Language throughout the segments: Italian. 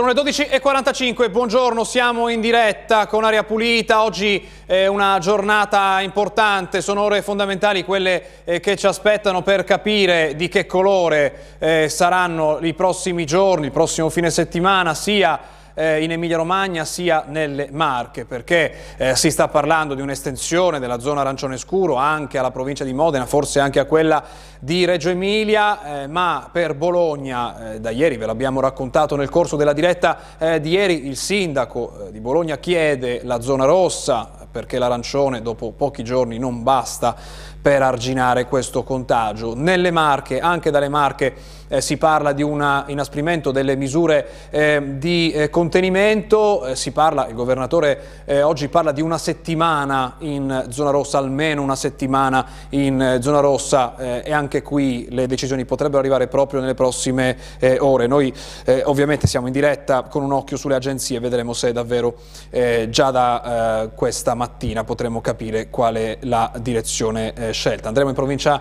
Sono le 12.45, buongiorno, siamo in diretta con Aria Pulita, oggi è una giornata importante, sono ore fondamentali quelle eh, che ci aspettano per capire di che colore eh, saranno i prossimi giorni, il prossimo fine settimana, sia eh, in Emilia Romagna sia nelle Marche perché eh, si sta parlando di un'estensione della zona arancione scuro anche alla provincia di Modena, forse anche a quella di Reggio Emilia, eh, ma per Bologna, eh, da ieri ve l'abbiamo raccontato nel corso della diretta eh, di ieri, il sindaco eh, di Bologna chiede la zona rossa perché l'arancione dopo pochi giorni non basta per arginare questo contagio. Nelle Marche, anche dalle Marche, eh, si parla di un inasprimento delle misure eh, di eh, contenimento, eh, si parla, il governatore eh, oggi parla di una settimana in zona rossa, almeno una settimana in eh, zona rossa e anche qui le decisioni potrebbero arrivare proprio nelle prossime ore. Noi ovviamente siamo in diretta con un occhio sulle agenzie, vedremo se davvero già da questa mattina potremo capire qual è la direzione scelta. Andremo in provincia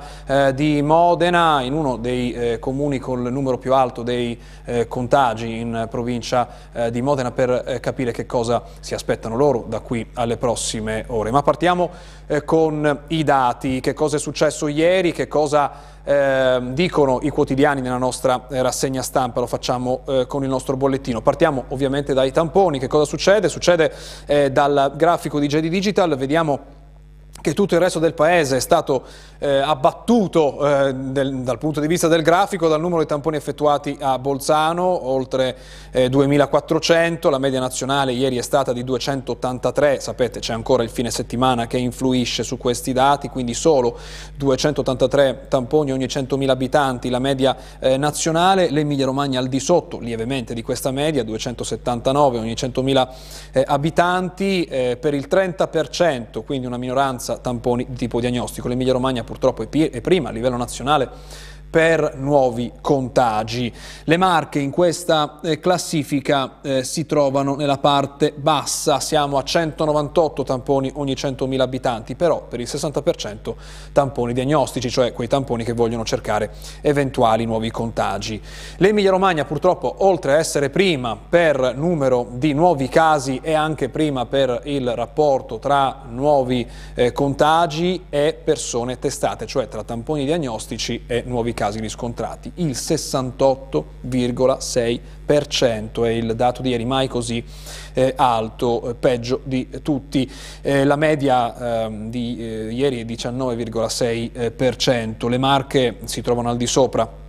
di Modena, in uno dei comuni con il numero più alto dei eh, contagi in provincia eh, di Modena per eh, capire che cosa si aspettano loro da qui alle prossime ore. Ma partiamo eh, con i dati, che cosa è successo ieri, che cosa ehm, dicono i quotidiani nella nostra eh, rassegna stampa, lo facciamo eh, con il nostro bollettino. Partiamo ovviamente dai tamponi, che cosa succede? Succede dal grafico di JD Digital, vediamo che tutto il resto del paese è stato eh, abbattuto eh, del, dal punto di vista del grafico dal numero di tamponi effettuati a Bolzano, oltre eh, 2400, la media nazionale ieri è stata di 283, sapete c'è ancora il fine settimana che influisce su questi dati, quindi solo 283 tamponi ogni 100.000 abitanti, la media eh, nazionale, l'Emilia Romagna al di sotto lievemente di questa media, 279 ogni 100.000 eh, abitanti, eh, per il 30%, quindi una minoranza tamponi di tipo diagnostico, l'Emilia Romagna purtroppo è prima a livello nazionale per nuovi contagi. Le Marche in questa eh, classifica eh, si trovano nella parte bassa, siamo a 198 tamponi ogni 100.000 abitanti, però per il 60% tamponi diagnostici, cioè quei tamponi che vogliono cercare eventuali nuovi contagi. L'Emilia Romagna purtroppo, oltre a essere prima per numero di nuovi casi e anche prima per il rapporto tra nuovi eh, contagi e persone testate, cioè tra tamponi diagnostici e nuovi casi casi riscontrati, il 68,6% è il dato di ieri, mai così eh, alto, eh, peggio di tutti. Eh, la media ehm, di eh, ieri è 19,6%, le marche si trovano al di sopra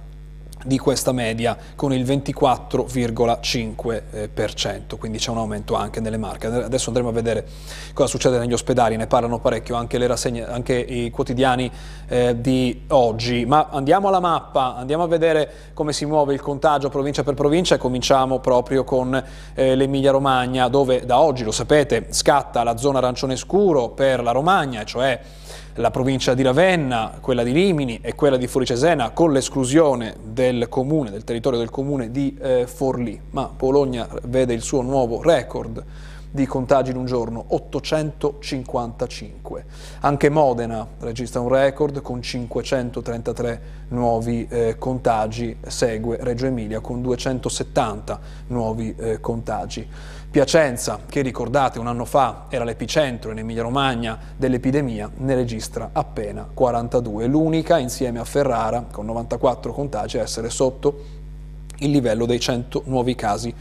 di questa media con il 24,5%, quindi c'è un aumento anche nelle marche. Adesso andremo a vedere cosa succede negli ospedali, ne parlano parecchio anche, rassegne, anche i quotidiani eh, di oggi, ma andiamo alla mappa, andiamo a vedere come si muove il contagio provincia per provincia e cominciamo proprio con eh, l'Emilia Romagna dove da oggi, lo sapete, scatta la zona arancione scuro per la Romagna, cioè la provincia di Ravenna, quella di Rimini e quella di Foricesena con l'esclusione del comune, del territorio del comune di eh, Forlì, ma Bologna vede il suo nuovo record di contagi in un giorno, 855. Anche Modena registra un record con 533 nuovi eh, contagi, segue Reggio Emilia con 270 nuovi eh, contagi. Piacenza, che ricordate un anno fa era l'epicentro in Emilia Romagna dell'epidemia, ne registra appena 42, l'unica insieme a Ferrara con 94 contagi a essere sotto il livello dei 100 nuovi casi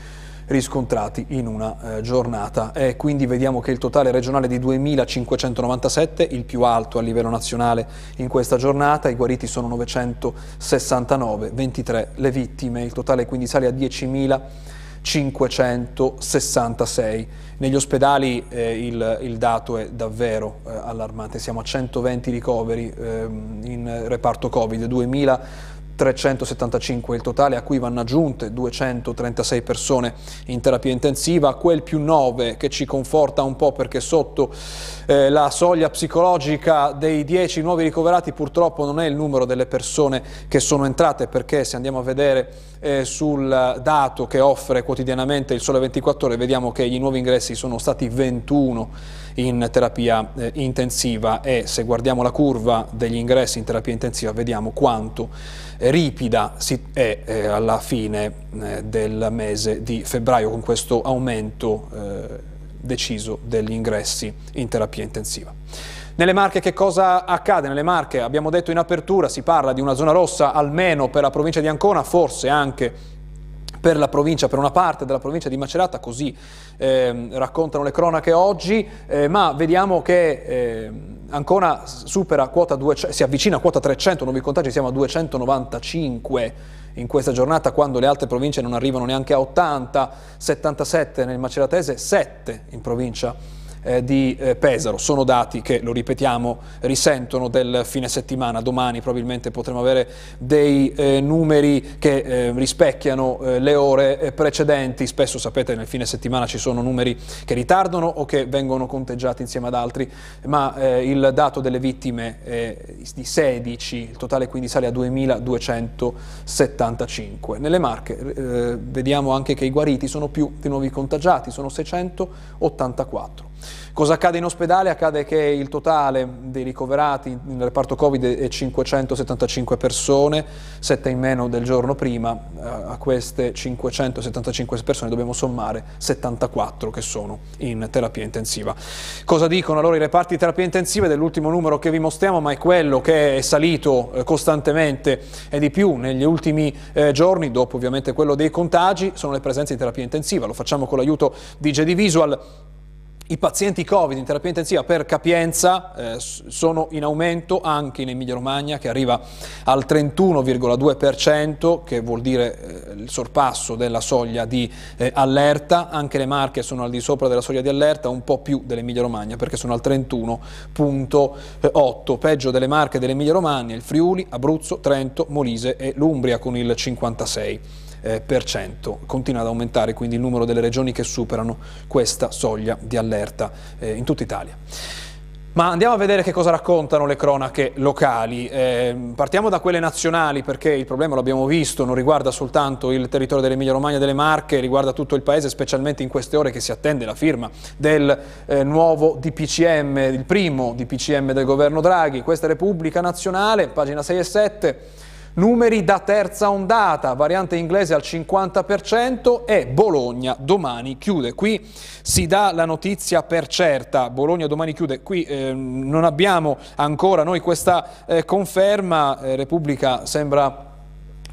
riscontrati in una eh, giornata. E quindi vediamo che il totale regionale di 2.597, il più alto a livello nazionale in questa giornata, i guariti sono 969, 23 le vittime, il totale quindi sale a 10.000 566. Negli ospedali eh, il, il, dato è davvero eh, allarmante, siamo a 120 ricoveri eh, in reparto Covid, 2000 375 il totale, a cui vanno aggiunte 236 persone in terapia intensiva, quel più 9 che ci conforta un po' perché sotto eh, la soglia psicologica dei 10 nuovi ricoverati purtroppo non è il numero delle persone che sono entrate perché se andiamo a vedere eh, sul dato che offre quotidianamente il Sole 24 Ore vediamo che i nuovi ingressi sono stati 21 in terapia eh, intensiva. E se guardiamo la curva degli ingressi in terapia intensiva vediamo quanto eh, ripida si è eh, alla fine eh, del mese di febbraio con questo aumento eh, deciso degli ingressi in terapia intensiva. Nelle Marche che cosa accade? Nelle Marche abbiamo detto in apertura si parla di una zona rossa almeno per la provincia di Ancona, forse anche per la provincia, per una parte della provincia di Macerata, così eh, raccontano le cronache oggi, eh, ma vediamo che eh, Ancona supera quota 200, si avvicina a quota 300 nuovi contagi, siamo a 295 in questa giornata quando le altre province non arrivano neanche a 80, 77 nel Maceratese, 7 in provincia eh, di eh, Pesaro. Sono dati che, lo ripetiamo, risentono del fine settimana. Domani probabilmente potremo avere dei eh, numeri che eh, rispecchiano eh, le ore eh, precedenti. Spesso sapete nel fine settimana ci sono numeri che ritardano o che vengono conteggiati insieme ad altri, ma il dato delle vittime di 16, il totale quindi sale a 2275. Nelle Marche vediamo anche che i guariti sono più di nuovi contagiati, sono 684. Cosa accade in ospedale? Accade che il totale dei ricoverati nel reparto Covid è 575 persone, 7 in meno del giorno prima, eh, a queste 575 persone dobbiamo sommare 74 che sono in terapia intensiva. Cosa dicono allora i reparti di terapia intensiva? Dell'ultimo numero che vi mostriamo, ma è quello che è salito eh, costantemente e di più negli ultimi eh, giorni, dopo ovviamente quello dei contagi, sono le presenze in terapia intensiva. Lo facciamo con l'aiuto di JD Visual. I pazienti Covid in terapia intensiva per capienza eh, sono in aumento anche in Emilia Romagna che arriva al 31,2% che vuol dire eh, il sorpasso della soglia di eh, allerta, anche le Marche sono al di sopra della soglia di allerta, un po' più dell'Emilia Romagna perché sono al 31,8%, peggio delle Marche dell'Emilia Romagna, il Friuli, Abruzzo, Trento, Molise e l'Umbria con il 56% eh, per cento. Continua ad aumentare quindi il numero delle regioni che superano questa soglia di allerta eh, in tutta Italia. Ma andiamo a vedere che cosa raccontano le cronache locali. Eh, partiamo da quelle nazionali perché il problema l'abbiamo visto, non riguarda soltanto il territorio dell'Emilia Romagna e delle Marche, riguarda tutto il paese, specialmente in queste ore che si attende la firma del eh, nuovo DPCM, il primo DPCM del governo Draghi. Questa è Repubblica Nazionale, pagina 6 e 7. Numeri da terza ondata, variante inglese al 50% e Bologna domani chiude. Qui si dà la notizia per certa, Bologna domani chiude. Qui eh, non abbiamo ancora noi questa eh, conferma, eh, Repubblica sembra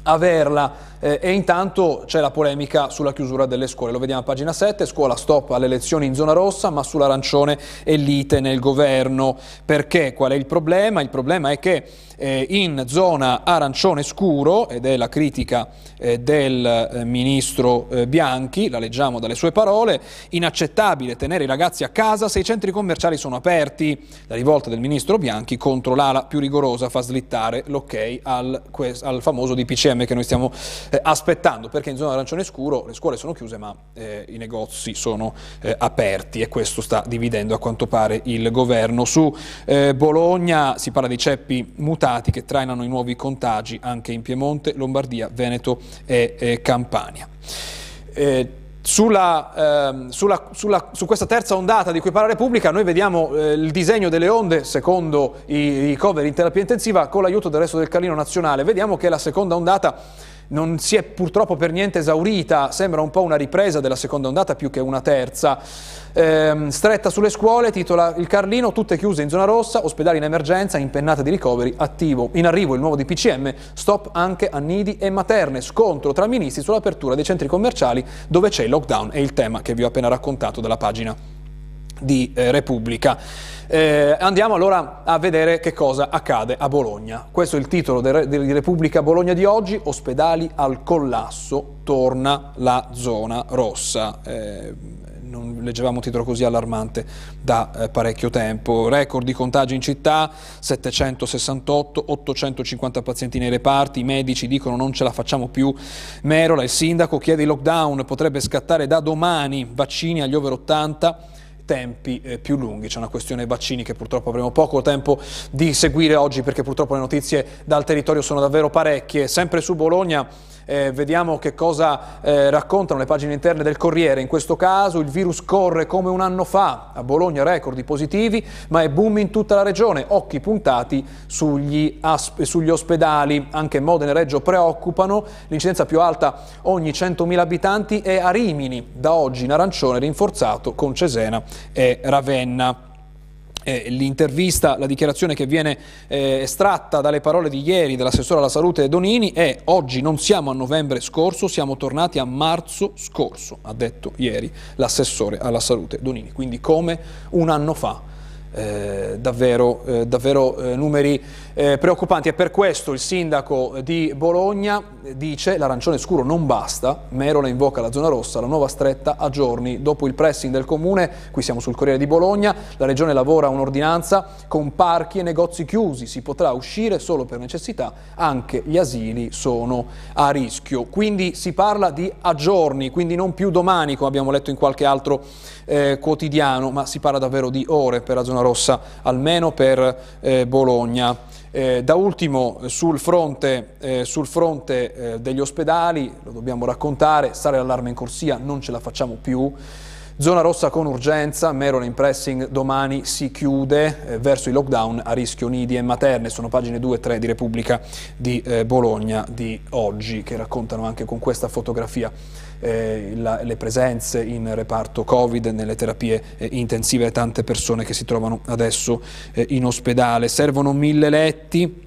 averla eh, e intanto c'è la polemica sulla chiusura delle scuole, lo vediamo a pagina 7, scuola stop alle lezioni in zona rossa ma sull'arancione e lite nel governo. Perché? Qual è il problema? Il problema è che eh, in zona arancione scuro, ed è la critica eh, del eh, ministro eh, Bianchi, la leggiamo dalle sue parole, inaccettabile tenere i ragazzi a casa se i centri commerciali sono aperti. La rivolta del ministro Bianchi contro l'ala più rigorosa fa slittare l'ok al, al, famoso DPCM che noi stiamo eh, aspettando, perché in zona arancione scuro le scuole sono chiuse ma eh, i negozi sono aperti e questo sta dividendo a quanto pare il governo. Su Bologna si parla di ceppi mutati che trainano i nuovi contagi anche in Piemonte, Lombardia, Veneto e, e Campania. Eh, sulla, eh, sulla, sulla, su questa terza ondata di cui parla Repubblica noi vediamo eh, il disegno delle onde secondo i ricoveri in terapia intensiva con l'aiuto del resto del Carlino Nazionale. Vediamo che la seconda ondata non si è purtroppo per niente esaurita, sembra un po' una ripresa della seconda ondata più che una terza. Ehm, stretta sulle scuole, titola il Carlino, tutte chiuse in zona rossa, ospedali in emergenza, impennate di ricoveri, attivo. In arrivo il nuovo DPCM, stop anche a nidi e materne, scontro tra ministri sull'apertura dei centri commerciali dove c'è il lockdown, è il tema che vi ho appena raccontato dalla pagina di eh, Repubblica. Eh, andiamo allora a vedere che cosa accade a Bologna. Questo è il titolo di Repubblica Bologna di oggi, ospedali al collasso, torna la zona rossa. Eh, non leggevamo un titolo così allarmante da eh, parecchio tempo. Record di contagi in città, 768, 850 pazienti nei reparti, i medici dicono non ce la facciamo più. Merola, il sindaco, chiede il lockdown, potrebbe scattare da domani, vaccini agli over 80 tempi eh, più lunghi. C'è una questione vaccini che purtroppo avremo poco tempo di seguire oggi perché purtroppo le notizie dal territorio sono davvero parecchie. Sempre su Bologna Eh, vediamo che cosa eh, raccontano le pagine interne del Corriere. In questo caso il virus corre come un anno fa, a Bologna record di positivi, ma è boom in tutta la regione, occhi puntati sugli, sugli ospedali. Anche Modena e Reggio preoccupano, l'incidenza più alta ogni 100.000 abitanti è a Rimini, da oggi in arancione rinforzato con Cesena e Ravenna eh, l'intervista, la dichiarazione che viene eh, estratta dalle parole di ieri dell'assessore alla salute Donini è oggi non siamo a novembre scorso, siamo tornati a marzo scorso, ha detto ieri l'assessore alla salute Donini, quindi come un anno fa eh, davvero, eh, davvero eh, numeri eh, preoccupanti e per questo il sindaco di Bologna dice l'arancione scuro non basta, Merola invoca la zona rossa, la nuova stretta a giorni. Dopo il pressing del comune, qui siamo sul Corriere di Bologna, la regione lavora un'ordinanza con parchi e negozi chiusi, si potrà uscire solo per necessità, anche gli asili sono a rischio, quindi si parla di a giorni, quindi non più domani come abbiamo letto in qualche altro eh, quotidiano, ma si parla davvero di ore per la zona rossa, almeno per eh, Bologna. Eh, da ultimo sul fronte, eh, sul fronte eh, degli ospedali, lo dobbiamo raccontare, stare l'allarme in corsia, non ce la facciamo più. Zona rossa con urgenza, Merona in pressing domani si chiude eh, verso i lockdown a rischio nidi e materne, sono pagine 2 e 3 di Repubblica di eh, Bologna di oggi che raccontano anche con questa fotografia eh, la, le presenze in reparto Covid, nelle terapie eh, intensive, tante persone che si trovano adesso eh, in ospedale. Servono mille letti.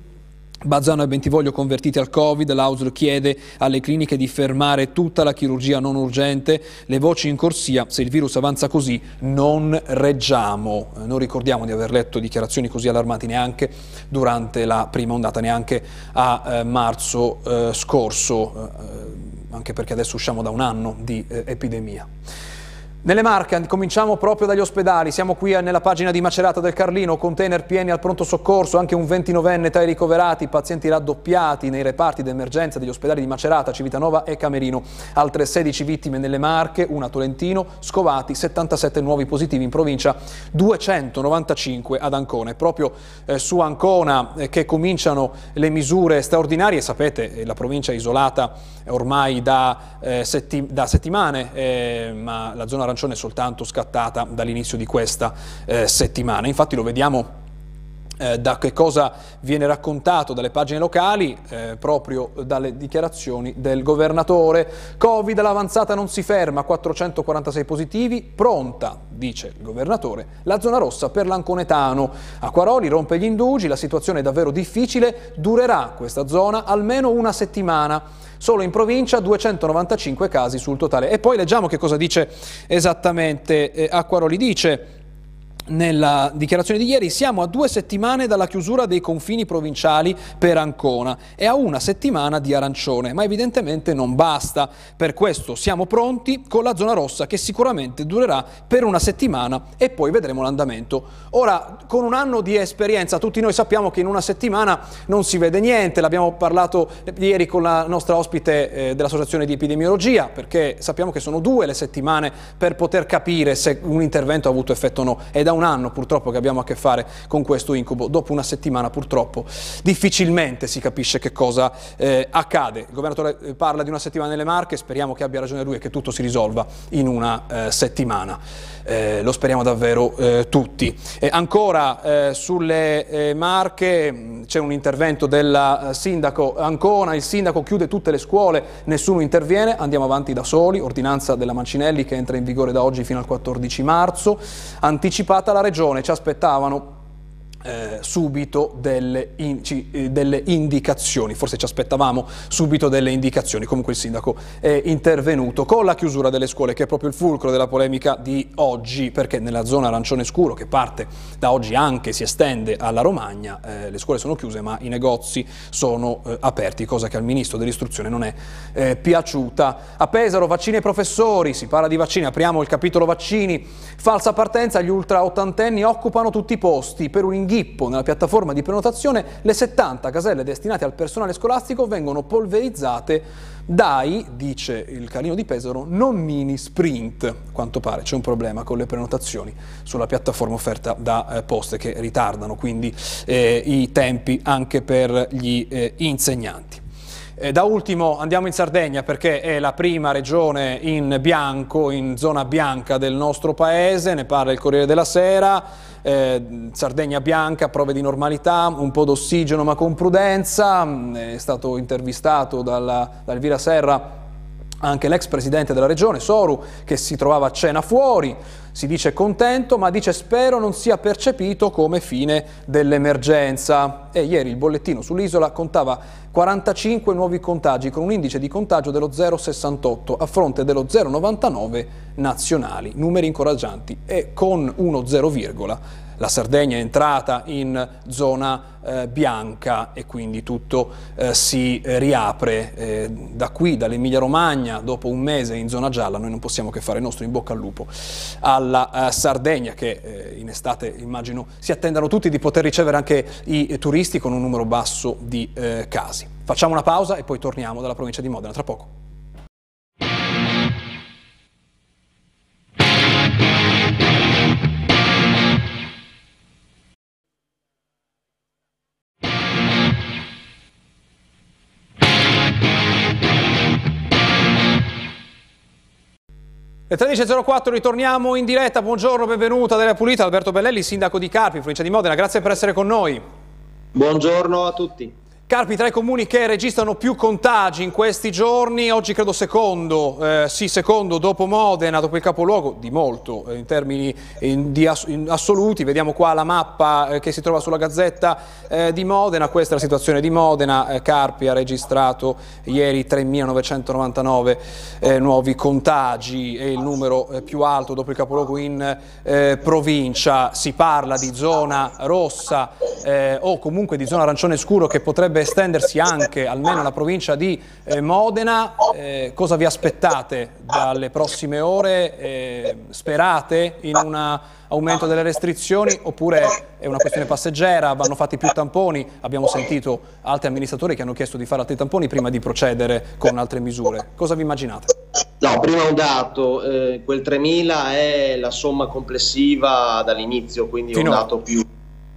Bazzano e Bentivoglio convertiti al Covid, l'AUSL chiede alle cliniche di fermare tutta la chirurgia non urgente, le voci in corsia, se il virus avanza così non reggiamo. Non ricordiamo di aver letto dichiarazioni così allarmanti neanche durante la prima ondata, neanche a eh, marzo eh, scorso. Eh, anche perché adesso usciamo da un anno di eh, epidemia. Nelle Marche cominciamo proprio dagli ospedali, siamo qui nella pagina di Macerata del Carlino, container pieni al pronto soccorso, anche un 29enne tra i ricoverati, pazienti raddoppiati nei reparti d'emergenza degli ospedali di Macerata, Civitanova e Camerino, altre 16 vittime nelle Marche, una a Tolentino, scovati 77 nuovi positivi in provincia, 295 ad Ancona. È proprio eh, su Ancona eh, che cominciano le misure straordinarie, sapete eh, la provincia è isolata ormai da, eh, setti da settimane, eh, ma la zona arancione è soltanto scattata dall'inizio di questa eh, settimana. Infatti lo vediamo eh, da che cosa viene raccontato dalle pagine locali, eh, proprio dalle dichiarazioni del governatore. Covid, l'avanzata non si ferma, 446 positivi, pronta, dice il governatore, la zona rossa per l'Anconetano. Acquaroli rompe gli indugi, la situazione è davvero difficile, durerà questa zona almeno una settimana. Solo in provincia 295 casi sul totale. E poi leggiamo che cosa dice esattamente eh, Acquaroli. Dice nella dichiarazione di ieri, siamo a due settimane dalla chiusura dei confini provinciali per Ancona e a una settimana di arancione, ma evidentemente non basta. Per questo siamo pronti con la zona rossa che sicuramente durerà per una settimana e poi vedremo l'andamento. Ora, con un anno di esperienza, tutti noi sappiamo che in una settimana non si vede niente, l'abbiamo parlato ieri con la nostra ospite eh, dell'Associazione di Epidemiologia, perché sappiamo che sono due le settimane per poter capire se un intervento ha avuto effetto o no. È da un anno purtroppo che abbiamo a che fare con questo incubo, dopo una settimana purtroppo difficilmente si capisce che cosa eh, accade. Il governatore eh, parla di una settimana nelle Marche, speriamo che abbia ragione lui e che tutto si risolva in una eh, settimana. Eh, lo speriamo davvero eh, tutti. ancora eh, sulle Marche c'è un intervento del sindaco Ancona, il sindaco chiude tutte le scuole, nessuno interviene, andiamo avanti da soli, ordinanza della Mancinelli che entra in vigore da oggi fino al 14 marzo, anticipata la regione, ci aspettavano eh, subito delle, in, ci, eh, delle, indicazioni, forse ci aspettavamo subito delle indicazioni, comunque il sindaco è intervenuto con la chiusura delle scuole che è proprio il fulcro della polemica di oggi perché nella zona arancione scuro che parte da oggi anche si estende alla Romagna, eh, le scuole sono chiuse ma i negozi sono eh, aperti, cosa che al ministro dell'istruzione non è eh, piaciuta. A Pesaro vaccini e professori, si parla di vaccini, apriamo il capitolo vaccini, falsa partenza, gli ultra ottantenni occupano tutti i posti. Per un inghippo nella piattaforma di prenotazione, le 70 caselle destinate al personale scolastico vengono polverizzate dai, dice il Calino di Pesaro, non mini sprint. Quanto pare c'è un problema con le prenotazioni sulla piattaforma offerta da eh, Poste che ritardano quindi eh, i tempi anche per gli eh, insegnanti. Eh, da ultimo andiamo in Sardegna perché è la prima regione in bianco, in zona bianca del nostro paese, ne parla il Corriere della Sera, eh, Sardegna bianca, prove di normalità, un po' d'ossigeno ma con prudenza, mm, è stato intervistato dalla, da Elvira Serra anche l'ex presidente della regione, Soru, che si trovava a cena fuori, si dice contento, ma dice spero non sia percepito come fine dell'emergenza. E ieri il bollettino sull'isola contava 45 nuovi contagi con un indice di contagio dello 0,68 a fronte dello 0,99 nazionali, numeri incoraggianti, e con uno 0, la Sardegna è entrata in zona eh, bianca e quindi tutto eh, si riapre. Eh, da qui, dall'Emilia Romagna, dopo un mese in zona gialla, noi non possiamo che fare il nostro in bocca al lupo alla eh, Sardegna che eh, in estate immagino si attendano tutti di poter ricevere anche i turisti con un numero basso di eh, casi. Facciamo una pausa e poi torniamo dalla provincia di Modena tra poco. Le 13.04 ritorniamo in diretta, buongiorno, benvenuta Adela Pulita, Alberto Bellelli, sindaco di Carpi, provincia di Modena, grazie per essere con noi. Buongiorno a tutti. Carpi tra i comuni che registrano più contagi in questi giorni, oggi credo secondo, eh, sì secondo dopo Modena, dopo il capoluogo, di molto eh, in termini in, di ass in assoluti, vediamo qua la mappa eh, che si trova sulla gazzetta eh, di Modena, questa è la situazione di Modena, eh, Carpi ha registrato ieri 3.999 eh, nuovi contagi, è il numero più alto dopo il capoluogo in provincia, si parla di zona rossa o comunque di zona arancione scuro che potrebbe potrebbe estendersi anche almeno alla provincia di eh, Modena. Eh, cosa vi aspettate dalle prossime ore? Eh, sperate in un aumento delle restrizioni oppure è una questione passeggera, vanno fatti più tamponi? Abbiamo sentito altri amministratori che hanno chiesto di fare altri tamponi prima di procedere con altre misure. Cosa vi immaginate? No, prima un dato, eh, quel 3.000 è la somma complessiva dall'inizio, quindi Fino un dato più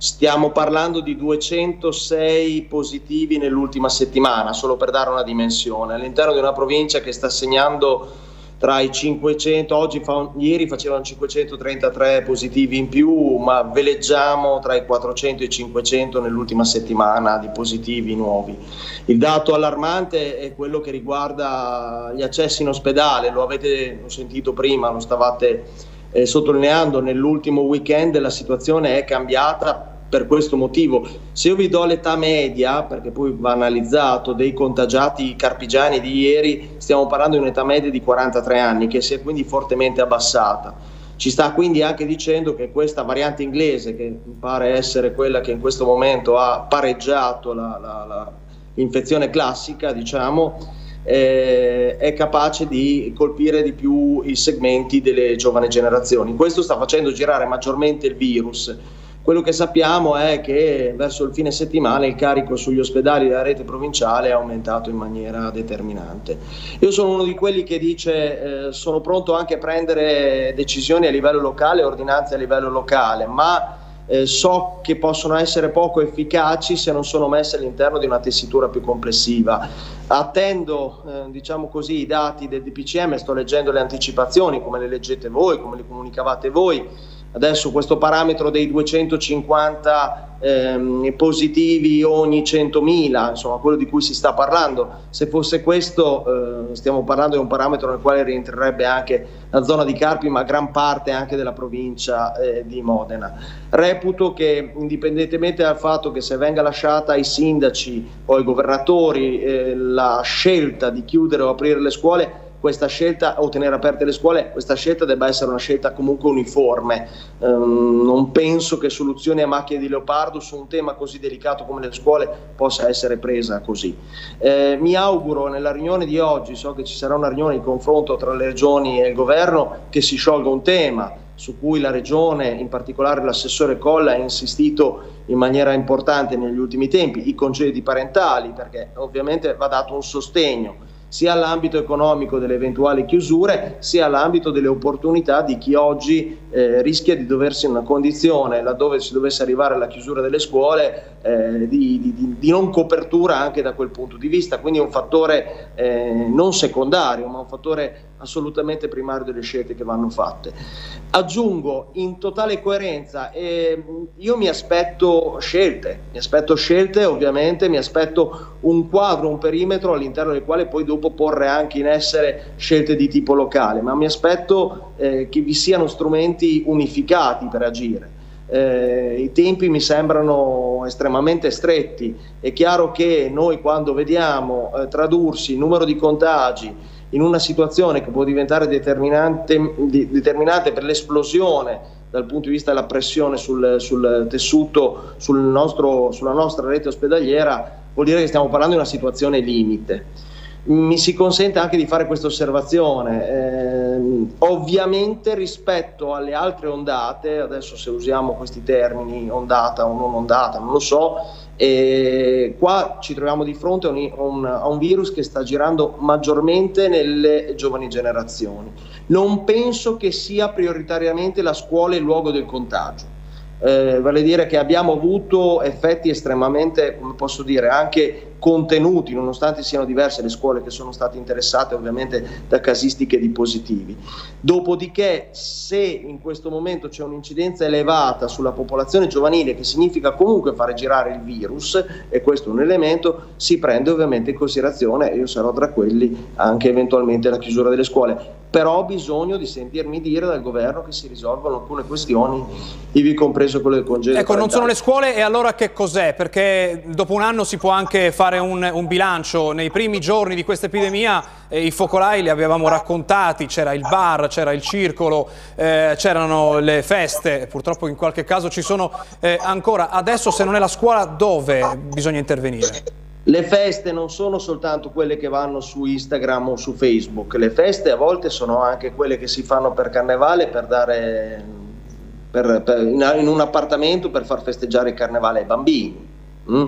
Stiamo parlando di 206 positivi nell'ultima settimana, solo per dare una dimensione, all'interno di una provincia che sta segnando tra i 500, oggi fa, ieri facevano 533 positivi in più, ma veleggiamo tra i 400 e i 500 nell'ultima settimana di positivi nuovi. Il dato allarmante è quello che riguarda gli accessi in ospedale, lo avete sentito prima, lo stavate eh, sottolineando, nell'ultimo weekend la situazione è cambiata per questo motivo. Se io vi do l'età media, perché poi va analizzato, dei contagiati carpigiani di ieri, stiamo parlando di un'età media di 43 anni, che si è quindi fortemente abbassata. Ci sta quindi anche dicendo che questa variante inglese, che pare essere quella che in questo momento ha pareggiato la, la, la, l'infezione classica, diciamo, eh, è capace di colpire di più i segmenti delle giovani generazioni. Questo sta facendo girare maggiormente il virus quello che sappiamo è che verso il fine settimana il carico sugli ospedali della rete provinciale è aumentato in maniera determinante. Io sono uno di quelli che dice eh, sono pronto anche a prendere decisioni a livello locale, ordinanze a livello locale, ma eh, so che possono essere poco efficaci se non sono messe all'interno di una tessitura più complessiva. Attendo, eh, diciamo così, i dati del DPCM, sto leggendo le anticipazioni, come le leggete voi, come le comunicavate voi Adesso questo parametro dei 250 ehm, positivi ogni 100.000, insomma quello di cui si sta parlando, se fosse questo eh, stiamo parlando di un parametro nel quale rientrerebbe anche la zona di Carpi, ma gran parte anche della provincia eh, di Modena. Reputo che indipendentemente dal fatto che se venga lasciata ai sindaci o ai governatori eh, la scelta di chiudere o aprire le scuole, questa scelta o tenere aperte le scuole, questa scelta debba essere una scelta comunque uniforme. Um, non penso che soluzioni a macchie di leopardo su un tema così delicato come le scuole possa essere presa così. Eh, mi auguro nella riunione di oggi, so che ci sarà una riunione di confronto tra le regioni e il governo, che si sciolga un tema su cui la regione, in particolare l'assessore Colla, ha insistito in maniera importante negli ultimi tempi, i congedi parentali, perché ovviamente va dato un sostegno sia all'ambito economico delle eventuali chiusure, sia all'ambito delle opportunità di chi oggi eh, rischia di doversi in una condizione, laddove si dovesse arrivare alla chiusura delle scuole, eh, di, di, di, non copertura anche da quel punto di vista. Quindi è un fattore eh, non secondario, ma un fattore assolutamente primario delle scelte che vanno fatte. Aggiungo in totale coerenza, eh, io mi aspetto scelte, mi aspetto scelte ovviamente, mi aspetto un quadro, un perimetro all'interno del quale poi dopo porre anche in essere scelte di tipo locale, ma mi aspetto eh, che vi siano strumenti unificati per agire. Eh, I tempi mi sembrano estremamente stretti. È chiaro che noi quando vediamo eh, tradursi il numero di contagi in una situazione che può diventare determinante, di, determinante per l'esplosione dal punto di vista della pressione sul, sul tessuto, sul nostro, sulla nostra rete ospedaliera, vuol dire che stiamo parlando di una situazione limite. Mi si consente anche di fare questa osservazione. Eh, ovviamente rispetto alle altre ondate, adesso se usiamo questi termini, ondata o non ondata, non lo so, e qua ci troviamo di fronte a un, a, un, a un, virus che sta girando maggiormente nelle giovani generazioni. Non penso che sia prioritariamente la scuola il luogo del contagio. Eh, vale dire che abbiamo avuto effetti estremamente, come posso dire, anche contenuti, nonostante siano diverse le scuole che sono state interessate ovviamente da casistiche di positivi. Dopodiché, se in questo momento c'è un'incidenza elevata sulla popolazione giovanile, che significa comunque fare girare il virus, e questo è un elemento, si prende ovviamente in considerazione, io sarò tra quelli, anche eventualmente la chiusura delle scuole però ho bisogno di sentirmi dire dal governo che si risolvono alcune questioni, ivi compreso quello del congedo. Ecco, non sono le scuole e allora che cos'è? Perché dopo un anno si può anche fare un, un bilancio. Nei primi giorni di questa epidemia eh, i focolai li avevamo raccontati, c'era il bar, c'era il circolo, eh, c'erano le feste, purtroppo in qualche caso ci sono eh, ancora. Adesso se non è la scuola dove bisogna intervenire? Le feste non sono soltanto quelle che vanno su Instagram o su Facebook, le feste a volte sono anche quelle che si fanno per carnevale per dare per, per, in, in, un appartamento per far festeggiare il carnevale ai bambini. Mm?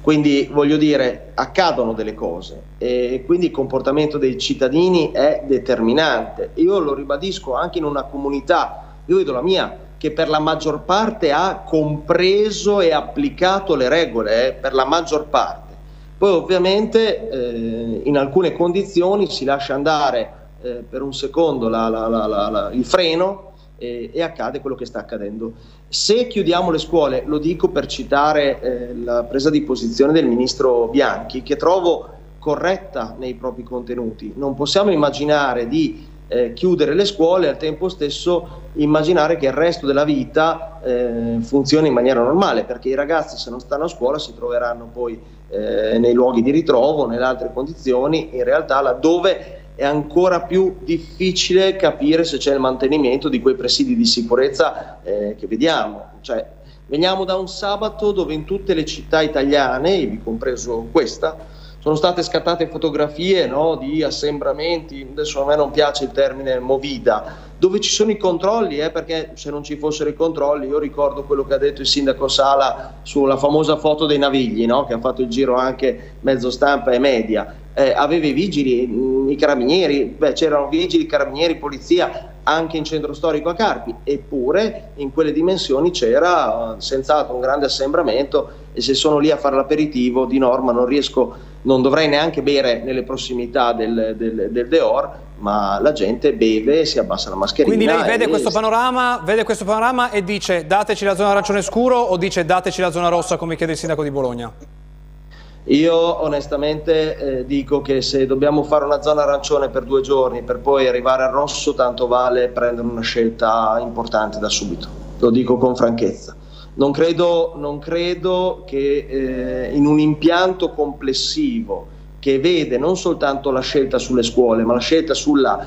Quindi voglio dire, accadono delle cose e quindi il comportamento dei cittadini è determinante. Io lo ribadisco anche in una comunità, io vedo la mia, che per la maggior parte ha compreso e applicato le regole, eh, per la maggior parte poi ovviamente eh, in alcune condizioni si lascia andare eh, per un secondo la, la, la, il freno e, e, accade quello che sta accadendo. Se chiudiamo le scuole, lo dico per citare eh, la presa di posizione del ministro Bianchi, che trovo corretta nei propri contenuti, non possiamo immaginare di eh, chiudere le scuole e al tempo stesso immaginare che il resto della vita eh, funzioni in maniera normale, perché i ragazzi se non stanno a scuola si troveranno poi eh, nei luoghi di ritrovo, nelle altre condizioni, in realtà laddove è ancora più difficile capire se c'è il mantenimento di quei presidi di sicurezza eh, che vediamo. Cioè, veniamo da un sabato dove in tutte le città italiane, ivi compreso questa, sono state scattate fotografie no, di assembramenti, adesso a me non piace il termine movida, dove ci sono i controlli, eh, perché se non ci fossero i controlli, io ricordo quello che ha detto il sindaco Sala sulla famosa foto dei navigli, no, che ha fatto il giro anche mezzo stampa e media, eh, aveva i vigili, mm, i carabinieri, beh, c'erano vigili, carabinieri, polizia anche in centro storico a Carpi, eppure in quelle dimensioni c'era senz'altro un grande assembramento e se sono lì a fare l'aperitivo di norma non riesco non dovrei neanche bere nelle prossimità del, del, del Deor, ma la gente beve e si abbassa la mascherina. Quindi lei vede, questo panorama, vede questo panorama e dice dateci la zona arancione scuro o dice dateci la zona rossa come chiede il sindaco di Bologna? Io onestamente eh, dico che se dobbiamo fare una zona arancione per due giorni per poi arrivare al rosso, tanto vale prendere una scelta importante da subito. Lo dico con franchezza. Non credo, non credo che eh, in un impianto complessivo che vede non soltanto la scelta sulle scuole, ma la scelta sulla,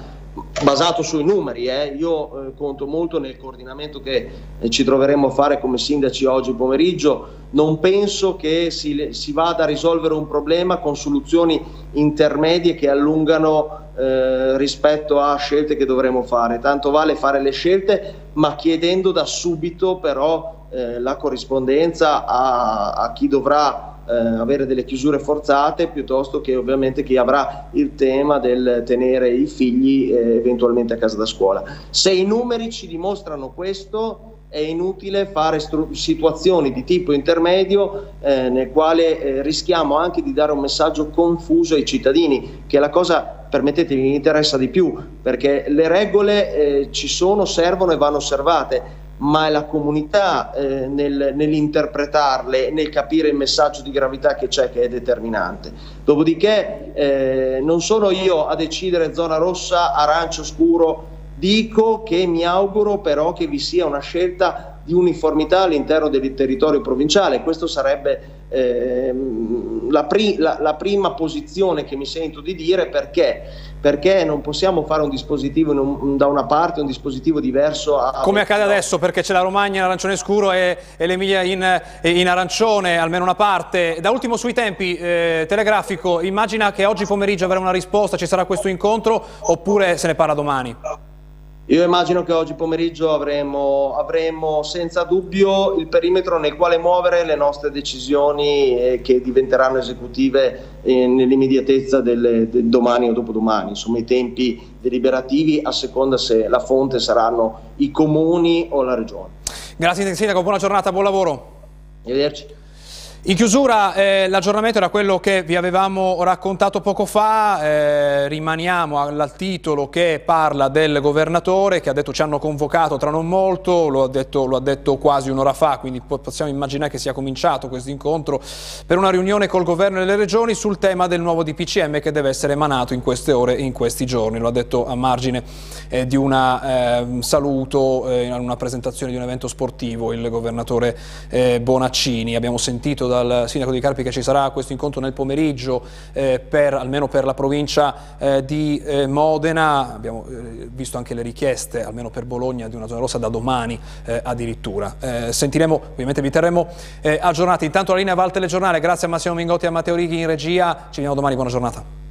basato sui numeri. Eh. Io eh, conto molto nel coordinamento che eh, ci troveremo a fare come sindaci oggi pomeriggio. Non penso che si, si, vada a risolvere un problema con soluzioni intermedie che allungano eh, rispetto a scelte che dovremo fare. Tanto vale fare le scelte, ma chiedendo da subito però eh, la corrispondenza a, a, chi dovrà eh, avere delle chiusure forzate piuttosto che ovviamente chi avrà il tema del tenere i figli eh, eventualmente a casa da scuola. Se i numeri ci dimostrano questo è inutile fare situazioni di tipo intermedio eh, nel quale eh, rischiamo anche di dare un messaggio confuso ai cittadini, che è la cosa, permettetemi, mi interessa di più, perché le regole eh, ci sono, servono e vanno osservate ma è la comunità eh, nel, nell'interpretarle, nel capire il messaggio di gravità che c'è che è determinante. Dopodiché eh, non sono io a decidere zona rossa, arancio scuro, dico che mi auguro però che vi sia una scelta di uniformità all'interno del territorio provinciale, questa sarebbe eh, la, pri la, la, prima posizione che mi sento di dire perché, perché non possiamo fare un dispositivo un, da una parte un dispositivo diverso a, come accade adesso perché c'è la Romagna in arancione scuro e, e l'Emilia in, in, arancione almeno una parte. Da ultimo sui tempi eh, telegrafico immagina che oggi pomeriggio avrà una risposta ci sarà questo incontro oppure se ne parla domani? Io immagino che oggi pomeriggio avremo, avremo, senza dubbio il perimetro nel quale muovere le nostre decisioni eh, che diventeranno esecutive eh, nell'immediatezza del, del domani o dopodomani, insomma i tempi deliberativi a seconda se la fonte saranno i comuni o la regione. Grazie Sindaco, buona giornata, buon lavoro. Arrivederci. In chiusura eh, l'aggiornamento era quello che vi avevamo raccontato poco fa, eh, rimaniamo al titolo che parla del governatore che ha detto ci hanno convocato tra non molto, lo ha detto, lo ha detto quasi un'ora fa, quindi possiamo immaginare che sia cominciato questo incontro per una riunione col governo delle regioni sul tema del nuovo DPCM che deve essere emanato in queste ore e in questi giorni, lo ha detto a margine eh, di un ehm, saluto eh, in una presentazione di un evento sportivo il governatore eh, Bonaccini, abbiamo sentito dal sindaco di Carpi che ci sarà questo incontro nel pomeriggio eh, per, almeno per la provincia eh, di eh, Modena, abbiamo eh, visto anche le richieste almeno per Bologna di una zona rossa da domani eh, addirittura. Eh, sentiremo, ovviamente vi terremo aggiornati, intanto la linea Val Telegiornale, grazie a Massimo Mingotti e a Matteo Righi in regia, ci vediamo domani, buona giornata.